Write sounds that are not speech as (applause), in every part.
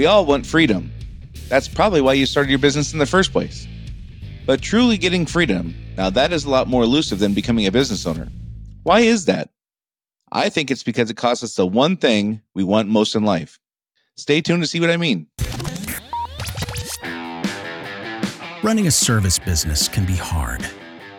We all want freedom. That's probably why you started your business in the first place. But truly getting freedom, now that is a lot more elusive than becoming a business owner. Why is that? I think it's because it costs us the one thing we want most in life. Stay tuned to see what I mean. Running a service business can be hard.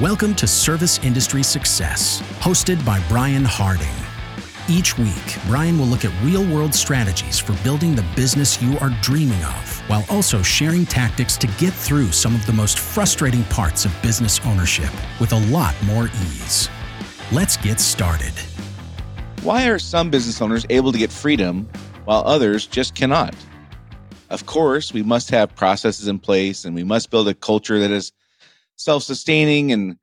Welcome to Service Industry Success, hosted by Brian Harding. Each week, Brian will look at real world strategies for building the business you are dreaming of, while also sharing tactics to get through some of the most frustrating parts of business ownership with a lot more ease. Let's get started. Why are some business owners able to get freedom while others just cannot? Of course, we must have processes in place and we must build a culture that is self sustaining and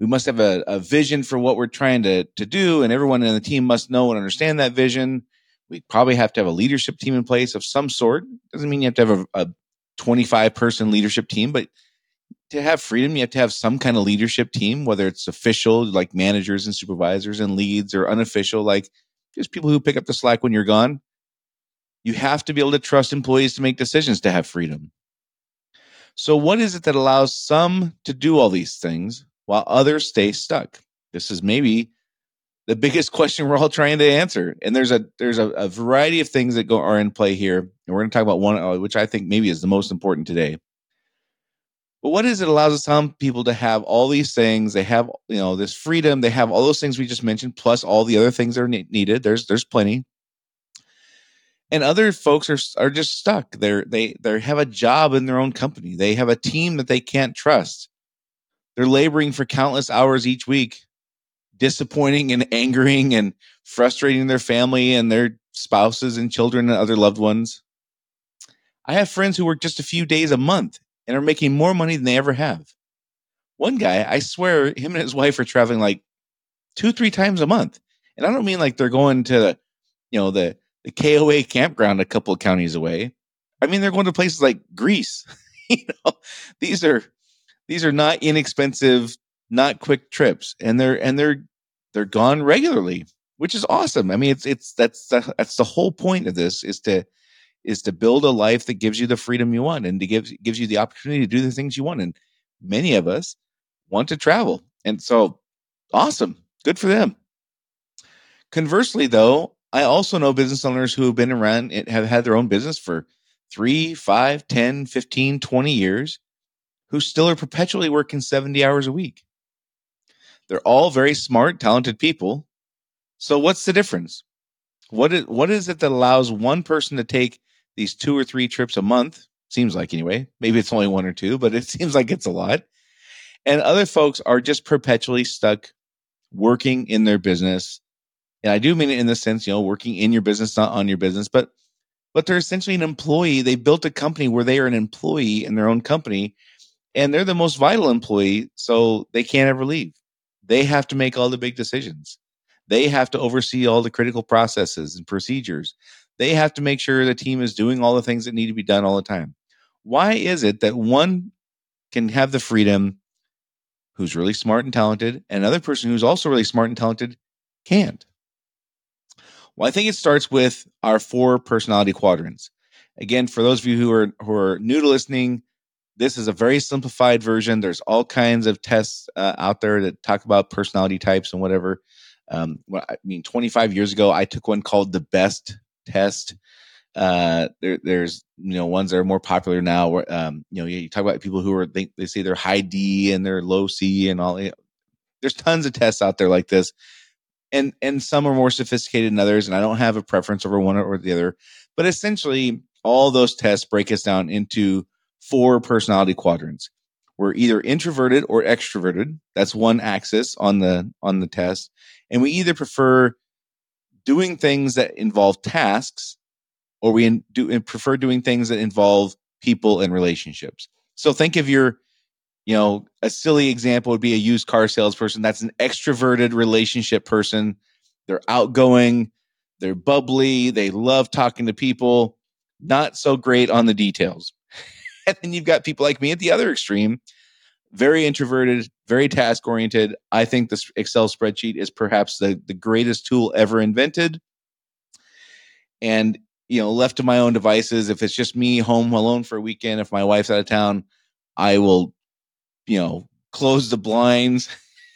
we must have a, a, vision for what we're trying to, to do. And everyone in the team must know and understand that vision. We probably have to have a leadership team in place of some sort. Doesn't mean you have to have a, a 25 person leadership team, but to have freedom, you have to have some kind of leadership team, whether it's official, like managers and supervisors and leads, or unofficial, like just people who pick up the slack when you're gone. You have to be able to trust employees to make decisions to have freedom. So, what is it that allows some to do all these things while others stay stuck? This is maybe the biggest (laughs) question we're all trying to answer. And there's a there's a, a variety of things that go are in play here, and we're going to talk about one, uh, which I think maybe is the most important today. But what is it allows some people to have all these things? They have you know this freedom. They have all those things we just mentioned, plus all the other things that are ne- needed. There's there's plenty and other folks are are just stuck. They're they they have a job in their own company. They have a team that they can't trust. They're laboring for countless hours each week, disappointing and angering and frustrating their family and their spouses and children and other loved ones. I have friends who work just a few days a month and are making more money than they ever have. One guy, I swear, him and his wife are traveling like two, three times a month. And I don't mean like they're going to, you know, the the KOA campground a couple of counties away. I mean, they're going to places like Greece. (laughs) you know, these are these are not inexpensive, not quick trips, and they're and they're they're gone regularly, which is awesome. I mean, it's it's that's the, that's the whole point of this is to is to build a life that gives you the freedom you want and to give gives you the opportunity to do the things you want. And many of us want to travel, and so awesome, good for them. Conversely, though, I also know business owners who have been around and have had their own business for three, five, 10, 15, 20 years who still are perpetually working 70 hours a week. They're all very smart, talented people. So what's the difference? What is, what is it that allows one person to take these two or three trips a month? Seems like anyway. Maybe it's only one or two, but it (laughs) seems like it's a lot. And other folks are just perpetually stuck working in their business and I do mean it in the sense, you know, working in your business, not on your business, but but they're essentially an employee. They built a company where they are an employee in their own company, and they're the most vital employee, so they can't ever leave. They have to make all the big decisions. They have to oversee all the critical processes and procedures. They have to make sure the team is doing all the things that need to be done all the time. Why is it that one can have the freedom who's really smart and talented, and another person who's also really smart and talented can't? Well, I think it starts with our four personality quadrants. Again, for those of you who are who are new to listening, this is a very simplified version. There's all kinds of tests uh, out there that talk about personality types and whatever. Um, I mean, 25 years ago, I took one called the Best Test. Uh, there, there's you know ones that are more popular now. Where um, you know you talk about people who are they, they say they're high D and they're low C and all. You know, there's tons of tests out there like this and and some are more sophisticated than others and i don't have a preference over one or the other. But essentially all those tests break us down into four personality quadrants. We're either introverted or extroverted. That's one axis on the on the test. And we either prefer doing things that involve tasks or we do prefer doing things that involve people and relationships. So think of your, you know, a silly example would be a used car salesperson. That's an extroverted relationship person. They're outgoing, they're bubbly, they love talking to people, not so great on the details. (laughs) and then you've got people like me at the other extreme, very introverted, very task oriented. I think this Excel spreadsheet is perhaps the, the greatest tool ever invented. And, you know, left to my own devices, if it's just me home alone for a weekend, if my wife's out of town, I will, you know, close the blinds,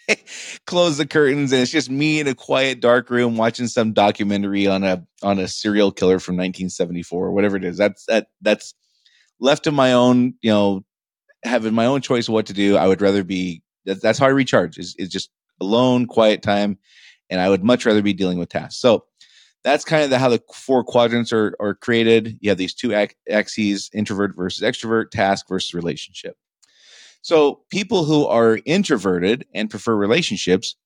(laughs) close the curtains, and it's just me in a quiet, dark room watching some documentary on a on a serial killer from 1974 or whatever it is. That's that that's left to my own, you know, having my own choice of what to do. I would rather be that, that's how I recharge is is just alone, quiet time, and I would much rather be dealing with tasks. So that's kind of the, how the four quadrants are, are created. You have these two axes introvert versus extrovert, task versus relationship. So people who are introverted and prefer relationships,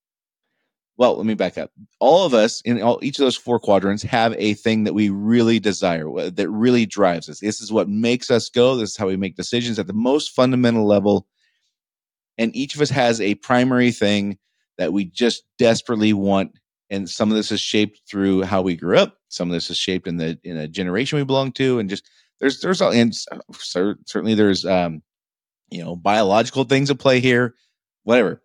well, let me back up. All of us in all, each of those four quadrants have a thing that we really desire, that really drives us. This is what makes us go. This is how we make decisions at the most fundamental level. And each of us has a primary thing that we just desperately want and some of this is shaped through how we grew up some of this is shaped in the in a generation we belong to and just there's there's all and certainly there's um you know biological things at play here whatever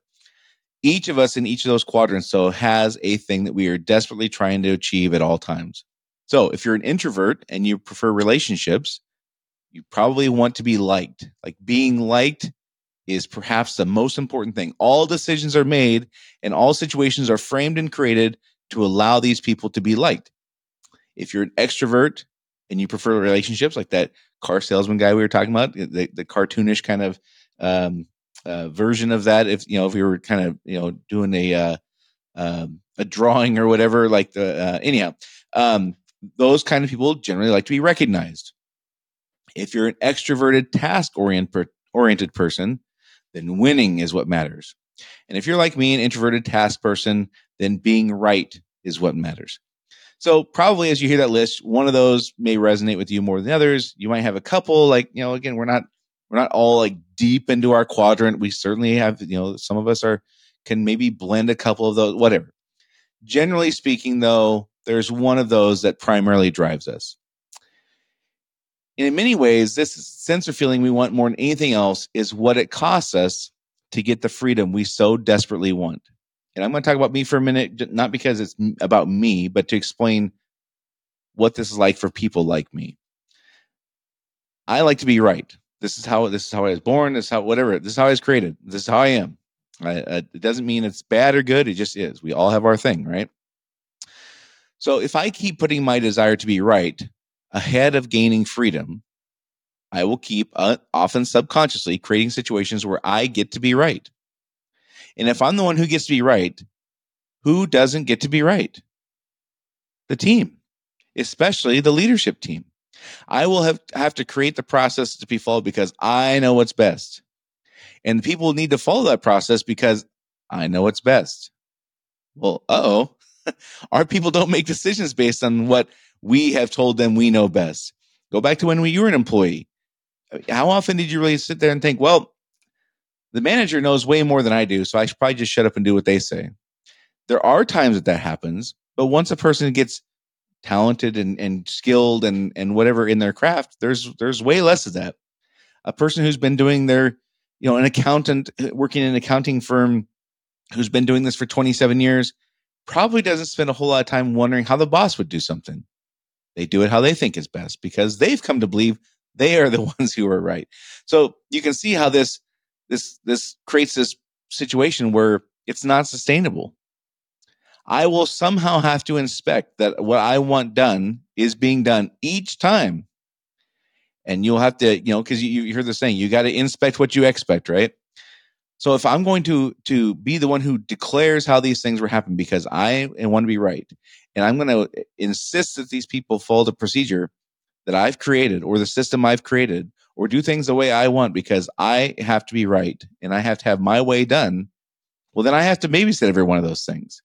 each of us in each of those quadrants so has a thing that we are desperately trying to achieve at all times so if you're an introvert and you prefer relationships you probably want to be liked like being liked is perhaps the most important thing. All decisions are made and all situations are framed and created to allow these people to be liked. If you're an extrovert and you prefer relationships like that car salesman guy we were talking about, the, the cartoonish kind of um, uh, version of that, if you know, if we were kind of you know doing a uh, um, a drawing or whatever, like the uh, anyhow, um, those kind of people generally like to be recognized. If you're an extroverted, task oriented person, then winning is what matters. And if you're like me, an introverted task person, then being right is what matters. So probably as you hear that list, one of those may resonate with you more than others. You might have a couple, like, you know, again, we're not we're not all like deep into our quadrant. We certainly have, you know, some of us are can maybe blend a couple of those, whatever. Generally speaking, though, there's one of those that primarily drives us in many ways, this sense of feeling we want more than anything else is what it costs us to get the freedom we so desperately want. And I'm going to talk about me for a minute, not because it's about me, but to explain what this is like for people like me. I like to be right. This is how this is how I was born. This is how whatever. This is how I was created. This is how I am. I, uh, it doesn't mean it's bad or good. It just is. We all have our thing, right? So if I keep putting my desire to be right ahead of gaining freedom, I will keep, uh, often subconsciously, creating situations where I get to be right. And if I'm the one who gets to be right, who doesn't get to be right? The team, especially the leadership team. I will have, have to create the process to be followed because I know what's best. And people need to follow that process because I know what's best. Well, oh, (laughs) our people don't make decisions based on what we have told them we know best. Go back to when we, you were an employee. How often did you really sit there and think, well, the manager knows way more than I do, so I should probably just shut up and do what they say? There are times that that happens, but once a person gets talented and, and skilled and, and whatever in their craft, there's there's way less of that. A person who's been doing their, you know, an accountant working in an accounting firm who's been doing this for 27 years probably doesn't spend a whole lot of time wondering how the boss would do something. They do it how they think is best because they've come to believe they are the (laughs) ones who are right. So you can see how this this this creates this situation where it's not sustainable. I will somehow have to inspect that what I want done is being done each time. And you'll have to, you know, because you, you hear the saying, you got to inspect what you expect, right? So if I'm going to to be the one who declares how these things were happening because I want to be right, and I'm going to insist that these people follow the procedure that I've created or the system I've created or do things the way I want because I have to be right and I have to have my way done, well, then I have to babysit every one of those things.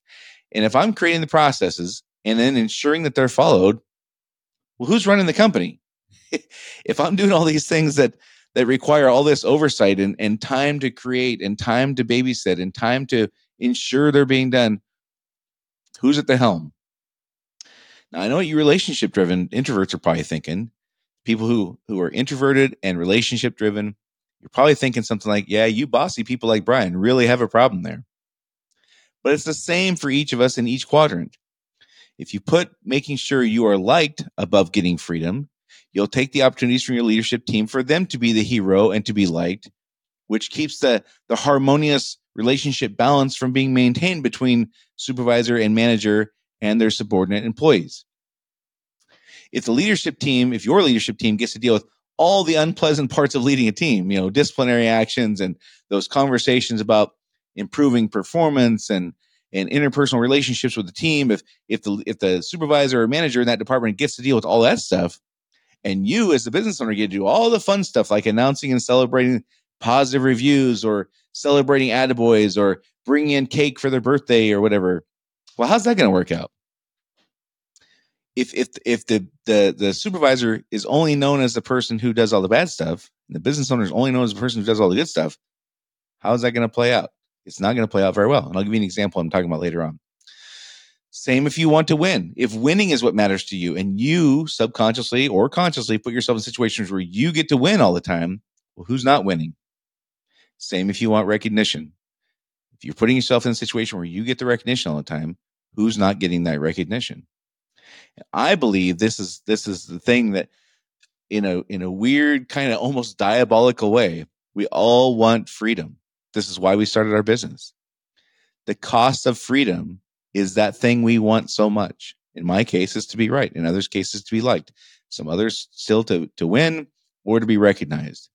And if I'm creating the processes and then ensuring that they're followed, well, who's running the company? (laughs) if I'm doing all these things that that require all this oversight and, and time to create and time to babysit and time to ensure they're being done, who's at the helm? Now I know what you relationship driven introverts are probably thinking. People who who are introverted and relationship driven, you're probably thinking something like, "Yeah, you bossy people like Brian really have a problem there." But it's the same for each of us in each quadrant. If you put making sure you are liked above getting freedom, you'll take the opportunities from your leadership team for them to be the hero and to be liked, which keeps the, the harmonious relationship balance from being maintained between supervisor and manager and their subordinate employees. If the leadership team, if your leadership team gets to deal with all the unpleasant parts of leading a team, you know, disciplinary actions and those conversations about improving performance and and interpersonal relationships with the team if if the if the supervisor or manager in that department gets to deal with all that stuff and you as the business owner get to do all the fun stuff like announcing and celebrating positive reviews or celebrating attaboys or bringing in cake for their birthday or whatever well how's that going to work out if if if the the the supervisor is only known as the person who does all the bad stuff the business owner is only known as the person who does all the good stuff how is that going to play out it's not going to play out very well. And I'll give you an example I'm talking about later on. Same if you want to win. If winning is what matters to you and you subconsciously or consciously put yourself in situations where you get to win all the time, well, who's not winning? Same if you want recognition. If you're putting yourself in a situation where you get the recognition all the time, who's not getting that recognition? I believe this is this is the thing that in a in a weird kind of almost diabolical way, we all want freedom. This is why we started our business. The cost of freedom is that thing we want so much. In my case, is to be right. In others' cases, to be liked. Some others still to, to win or to be recognized.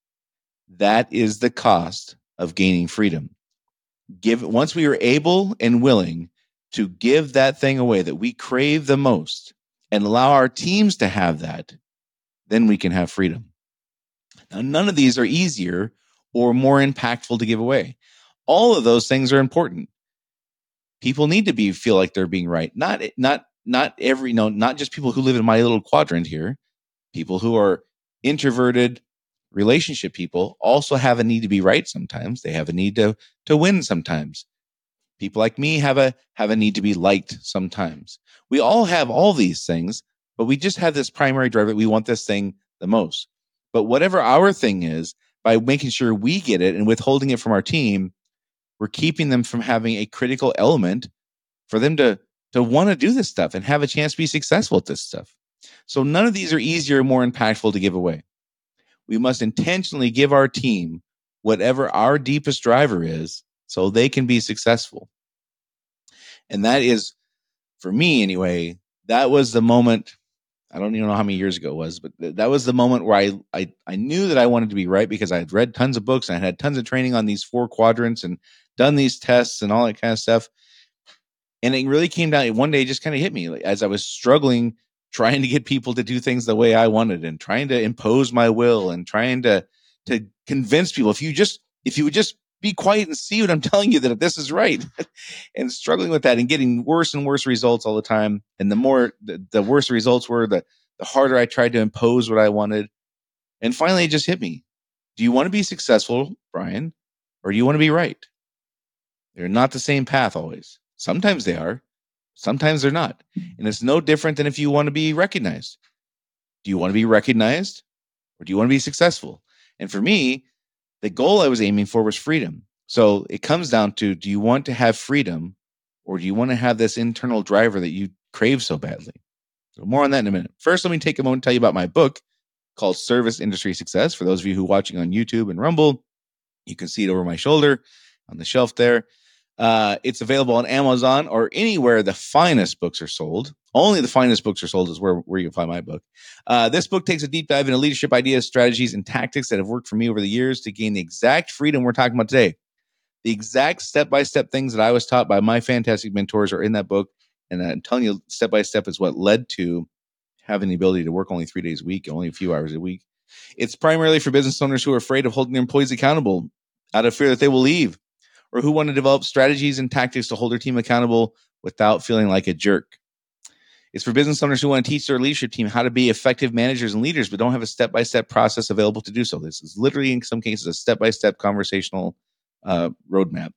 That is the cost of gaining freedom. Give once we are able and willing to give that thing away that we crave the most and allow our teams to have that, then we can have freedom. Now, none of these are easier or more impactful to give away. All of those things are important. People need to be feel like they're being right. Not not not every no, not just people who live in my little quadrant here. People who are introverted relationship people also have a need to be right sometimes. They have a need to to win sometimes. People like me have a have a need to be liked sometimes. We all have all these things, but we just have this primary driver. We want this thing the most. But whatever our thing is, by making sure we get it and withholding it from our team, we're keeping them from having a critical element for them to to want to do this stuff and have a chance to be successful at this stuff. So none of these are easier or more impactful to give away. We must intentionally give our team whatever our deepest driver is so they can be successful. And that is for me anyway, that was the moment I don't even know how many years ago it was, but th- that was the moment where I, I I knew that I wanted to be right because I had read tons of books and I had tons of training on these four quadrants and done these tests and all that kind of stuff. And it really came down. One day, just kind of hit me like, as I was struggling trying to get people to do things the way I wanted and trying to impose my will and trying to to convince people. If you just if you would just be quiet and see what I'm (laughs) telling you that this is right. (laughs) and struggling with that and getting worse and worse results all the time. And the more the, the worse results were, the the harder I tried to impose what I wanted. And finally it just hit me. Do you want to be successful, Brian? Or do you want to be right? They're not the same path always. Sometimes they are, sometimes they're not. And it's no different than if you want to be recognized. Do you want to be recognized or do you want to be successful? And for me, the goal I was aiming for was freedom. So it comes down to do you want to have freedom or do you want to have this internal driver that you crave so badly? So more on that in a minute. First, let me take a moment to tell you about my book called Service Industry Success. For those of you who are watching on YouTube and Rumble, you can see it over my shoulder on the shelf there. Uh, it's available on Amazon or anywhere the finest books are sold. Only the finest books are sold is where, where you can find my book. Uh, this book takes a deep dive into leadership ideas, strategies, and tactics that have worked for me over the years to gain the exact freedom we're talking about today. The exact step by step things that I was taught by my fantastic mentors are in that book. And I'm telling you, step by step is what led to having the ability to work only three days a week, only a few hours a week. It's primarily for business owners who are afraid of holding their employees accountable out of fear that they will leave or who want to develop strategies and tactics to hold their team accountable without feeling like a jerk. It's for business owners who want to teach their leadership team how to be effective managers and leaders, but don't have a step by step process available to do so. This is literally, in some cases, a step by step conversational uh, roadmap.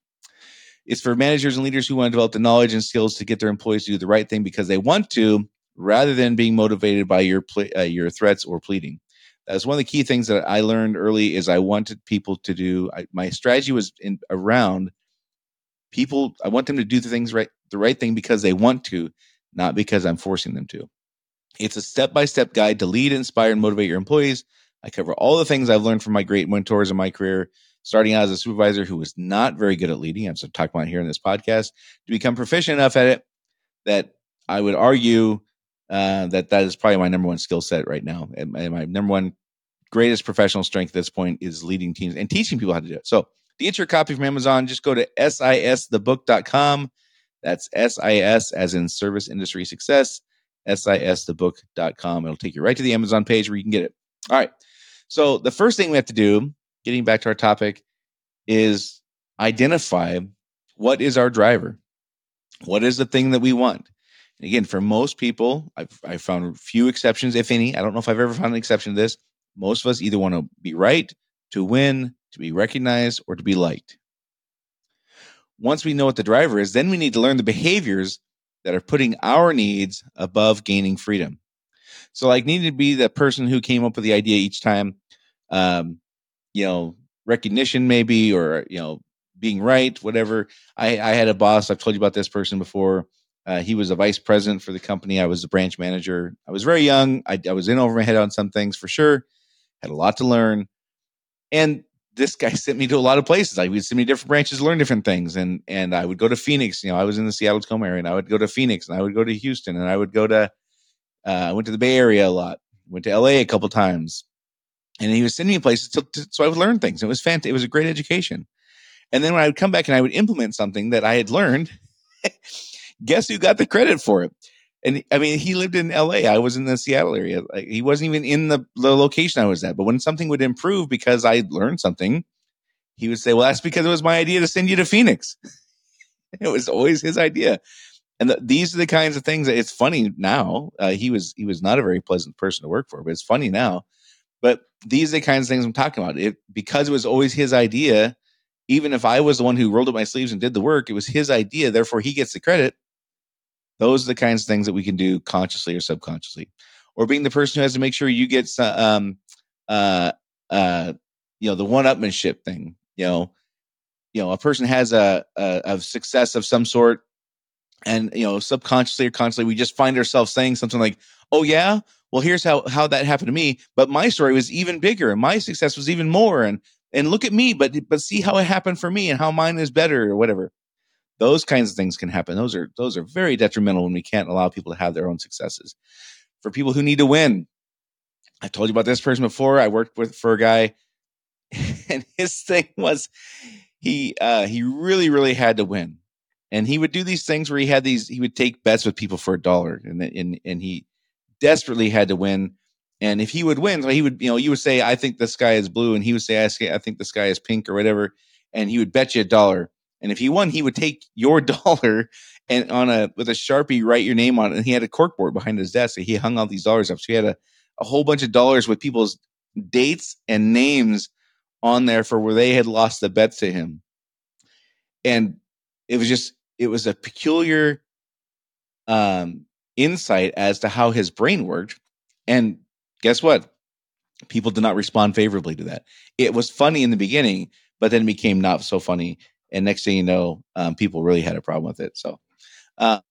It's for managers and leaders who want to develop the knowledge and skills to get their employees to do the right thing because they want to, rather than being motivated by your uh, your threats or pleading. That's one of the key things that I learned early. Is I wanted people to do. I, my strategy was in around people. I want them to do the things right, the right thing because they want to, not because I'm forcing them to. It's a step by step guide to lead, inspire, and motivate your employees. I cover all the things I've learned from my great mentors in my career starting out as a supervisor who was not very good at leading, I'm talking about here in this podcast, to become proficient enough at it that I would argue uh, that that is probably my number one skill set right now. And my, number one greatest professional strength at this point is leading teams and teaching people how to do it. So to get your copy from Amazon, just go to sisthebook.com. That's SIS as in service industry success, sisthebook.com. It'll take you right to the Amazon page where you can get it. All right. So the first thing we have to do getting back to our topic, is identify what is our driver? What is the thing that we want? Again, for most people, I've, I've found few exceptions, if any. I don't know if I've ever found an exception to this. Most of us either want to be right, to win, to be recognized, or to be liked. Once we know what the driver is, then we need to learn the behaviors that are putting our needs above gaining freedom. So, like, needing to be the person who came up with the idea each time. Um, you know recognition maybe or you know being right whatever i i had a boss i've told you about this person before uh, he was a vice president for the company i was a branch manager i was very young I, I was in over my head on some things for sure had a lot to learn and this guy (laughs) sent me to a lot of places. I would send me different branches, learn different things, and and I would go to Phoenix. You know, I was in the Seattle Tacoma area, and I would go to Phoenix, and I would go to Houston, and I would go to. Uh, I went to the Bay Area a lot. Went to LA a couple times and he was sending me places to, to, so I would learn things. It was fantastic. It was a great education. And then when I would come back and I would implement something that I had learned, (laughs) guess who got the credit for it? And I mean, he lived in LA. I was in the Seattle area. Like, he wasn't even in the, the location I was at. But when something would improve because I learned something, he would say, Well, that's because it was my idea to send you to Phoenix. (laughs) it was always his idea. And the, these are the kinds of things that it's funny now. Uh, he was he was not a very pleasant person to work for, but it's funny now but these are the kinds of things I'm talking about. It because it was always his idea. Even if I was the one who rolled up my sleeves and did the work, it was his idea. Therefore, he gets the credit. Those are the kinds of things that we can do consciously or subconsciously, or being the person who has to make sure you get um uh uh you know the one-upmanship thing. You know, you know a person has a, a, a success of some sort, and you know subconsciously or consciously we just find ourselves saying something like, "Oh yeah, well, here's how how that happened to me. But my story was even bigger, and my success was even more. And and look at me, but but see how it happened for me, and how mine is better, or whatever. Those kinds of things can happen. Those are those are very detrimental when we can't allow people to have their own successes. For people who need to win, I told you about this person before. I worked with for a guy, (laughs) and his thing was he uh, he really really had to win and he would do these things where he had these he would take bets with people for a dollar and and and he desperately had to win. And if he would win, so he would, you know, you would say, I think the sky is blue. And he would say, I think the sky is pink or whatever. And he would bet you a dollar. And if he won, he would take your (laughs) dollar and on a, with a Sharpie, write your name on it. And he had a corkboard behind his desk. So he hung all these dollars up. So he had a, a whole bunch of dollars with people's dates and names on there for where they had lost the bets to him. And it was just, it was a peculiar um, insight as to how his brain worked. And guess what? People did not respond favorably to that. It was funny in the beginning, but then it became not so funny. And next thing you know, um, people really had a problem with it. So, uh,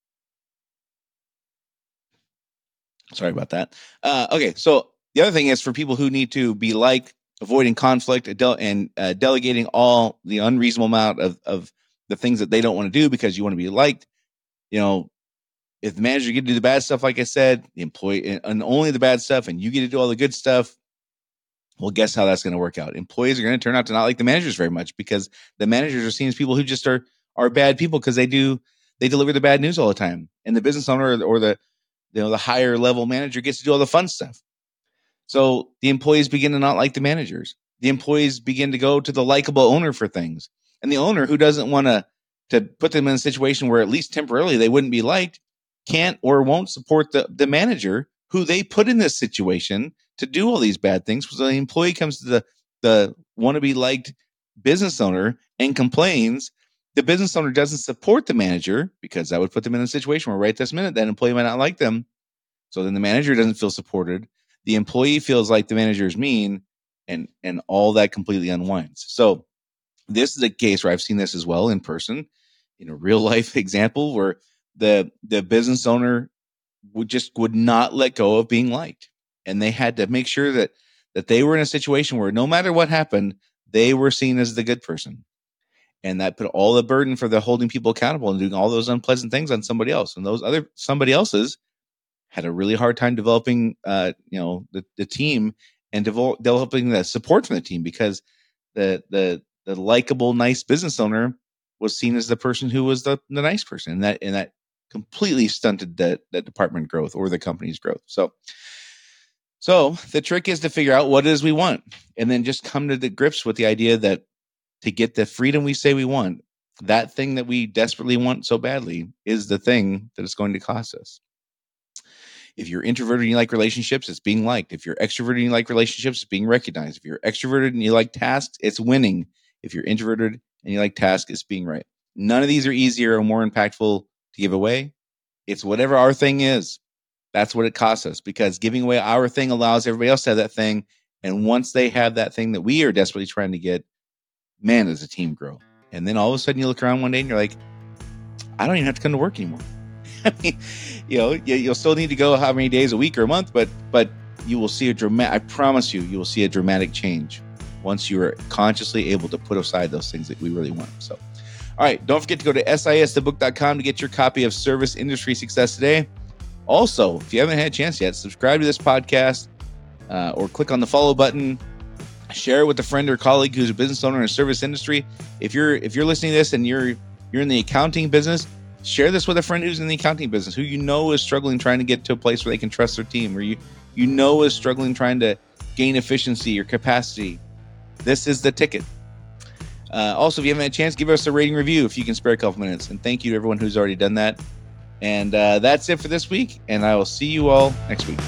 sorry about that. Uh, okay, so the other thing is for people who need to be like avoiding conflict and uh, delegating all the unreasonable amount of, of the things that they don't want to do because you want to be liked. You know, if the manager get to do the bad stuff, like I said, the employee and only the bad stuff, and you get to do all the good stuff, well, guess how that's going to work out? Employees are going to turn out to not like the managers very much because the managers are seen as people who just are are bad people because they do they deliver the bad news all the time, and the business owner or, the you know the higher level manager gets to do all the fun stuff. So the employees begin to not like the managers. The employees begin to go to the likable owner for things, and the owner who doesn't want to to put them in a situation where at least temporarily they wouldn't be liked can't or won't support the, the manager who they put in this situation to do all these bad things. So the employee comes to the, the wannabe liked business owner and complains. The business owner doesn't support the manager because that would put them in a situation where right this minute that employee might not like them. So then the manager doesn't feel supported. The employee feels like the manager is mean and and all that completely unwinds. So this is a case where I've seen this as well in person in a real (laughs) life example where the the business owner would just would not let go of being liked and they had to make sure that that they were in a situation where no matter what happened they were seen as the good person. And that put all the burden for the holding people accountable and doing all those unpleasant things on somebody else. And those other somebody else's had a really hard time developing uh you know the, the team and develop, developing the support from the team because the the the likable nice business owner was seen as the person who was the, the nice person. And that and that completely stunted that that department growth or the company's growth. So so the trick is to figure out what it is we want and then just come to the grips with the idea that to get the freedom we say we want that thing that we desperately want so badly is the thing that it's going to cost us if you're introverted and you like relationships, it's being liked. If you're extroverted and you like relationships, it's being recognized. If you're extroverted and you like tasks, it's winning. If you're introverted and you like tasks, it's being right. None of these are easier or more impactful to give away. It's whatever our thing is. That's what it costs us because giving away our thing allows everybody else to have that thing. And once they have that thing that we are desperately trying to get, man, does a team grow. And then all of a sudden you look around one day and you're like, I don't even have to come to work anymore. (laughs) You know, you'll still need to go how many days a week or a month, but but you will see a dramatic. I promise you, you will see a dramatic change once you are consciously able to put aside those things that we really want. So, all right, don't forget to go to sisthebook.com to get your copy of Service Industry Success Today. Also, if you haven't had a chance yet, subscribe to this podcast uh, or click on the follow button. Share it with a friend or colleague who's a business owner in a service industry. If you're if you're listening to this and you're you're in the accounting business, share this with a friend who's in the accounting business who you know is struggling trying to get to a place where they can trust their team or you you know is struggling trying to gain efficiency or capacity this is the ticket uh, also if you haven't had a chance give us a rating review if you can spare a couple minutes and thank you to everyone who's already done that and uh, that's it for this week and i will see you all next week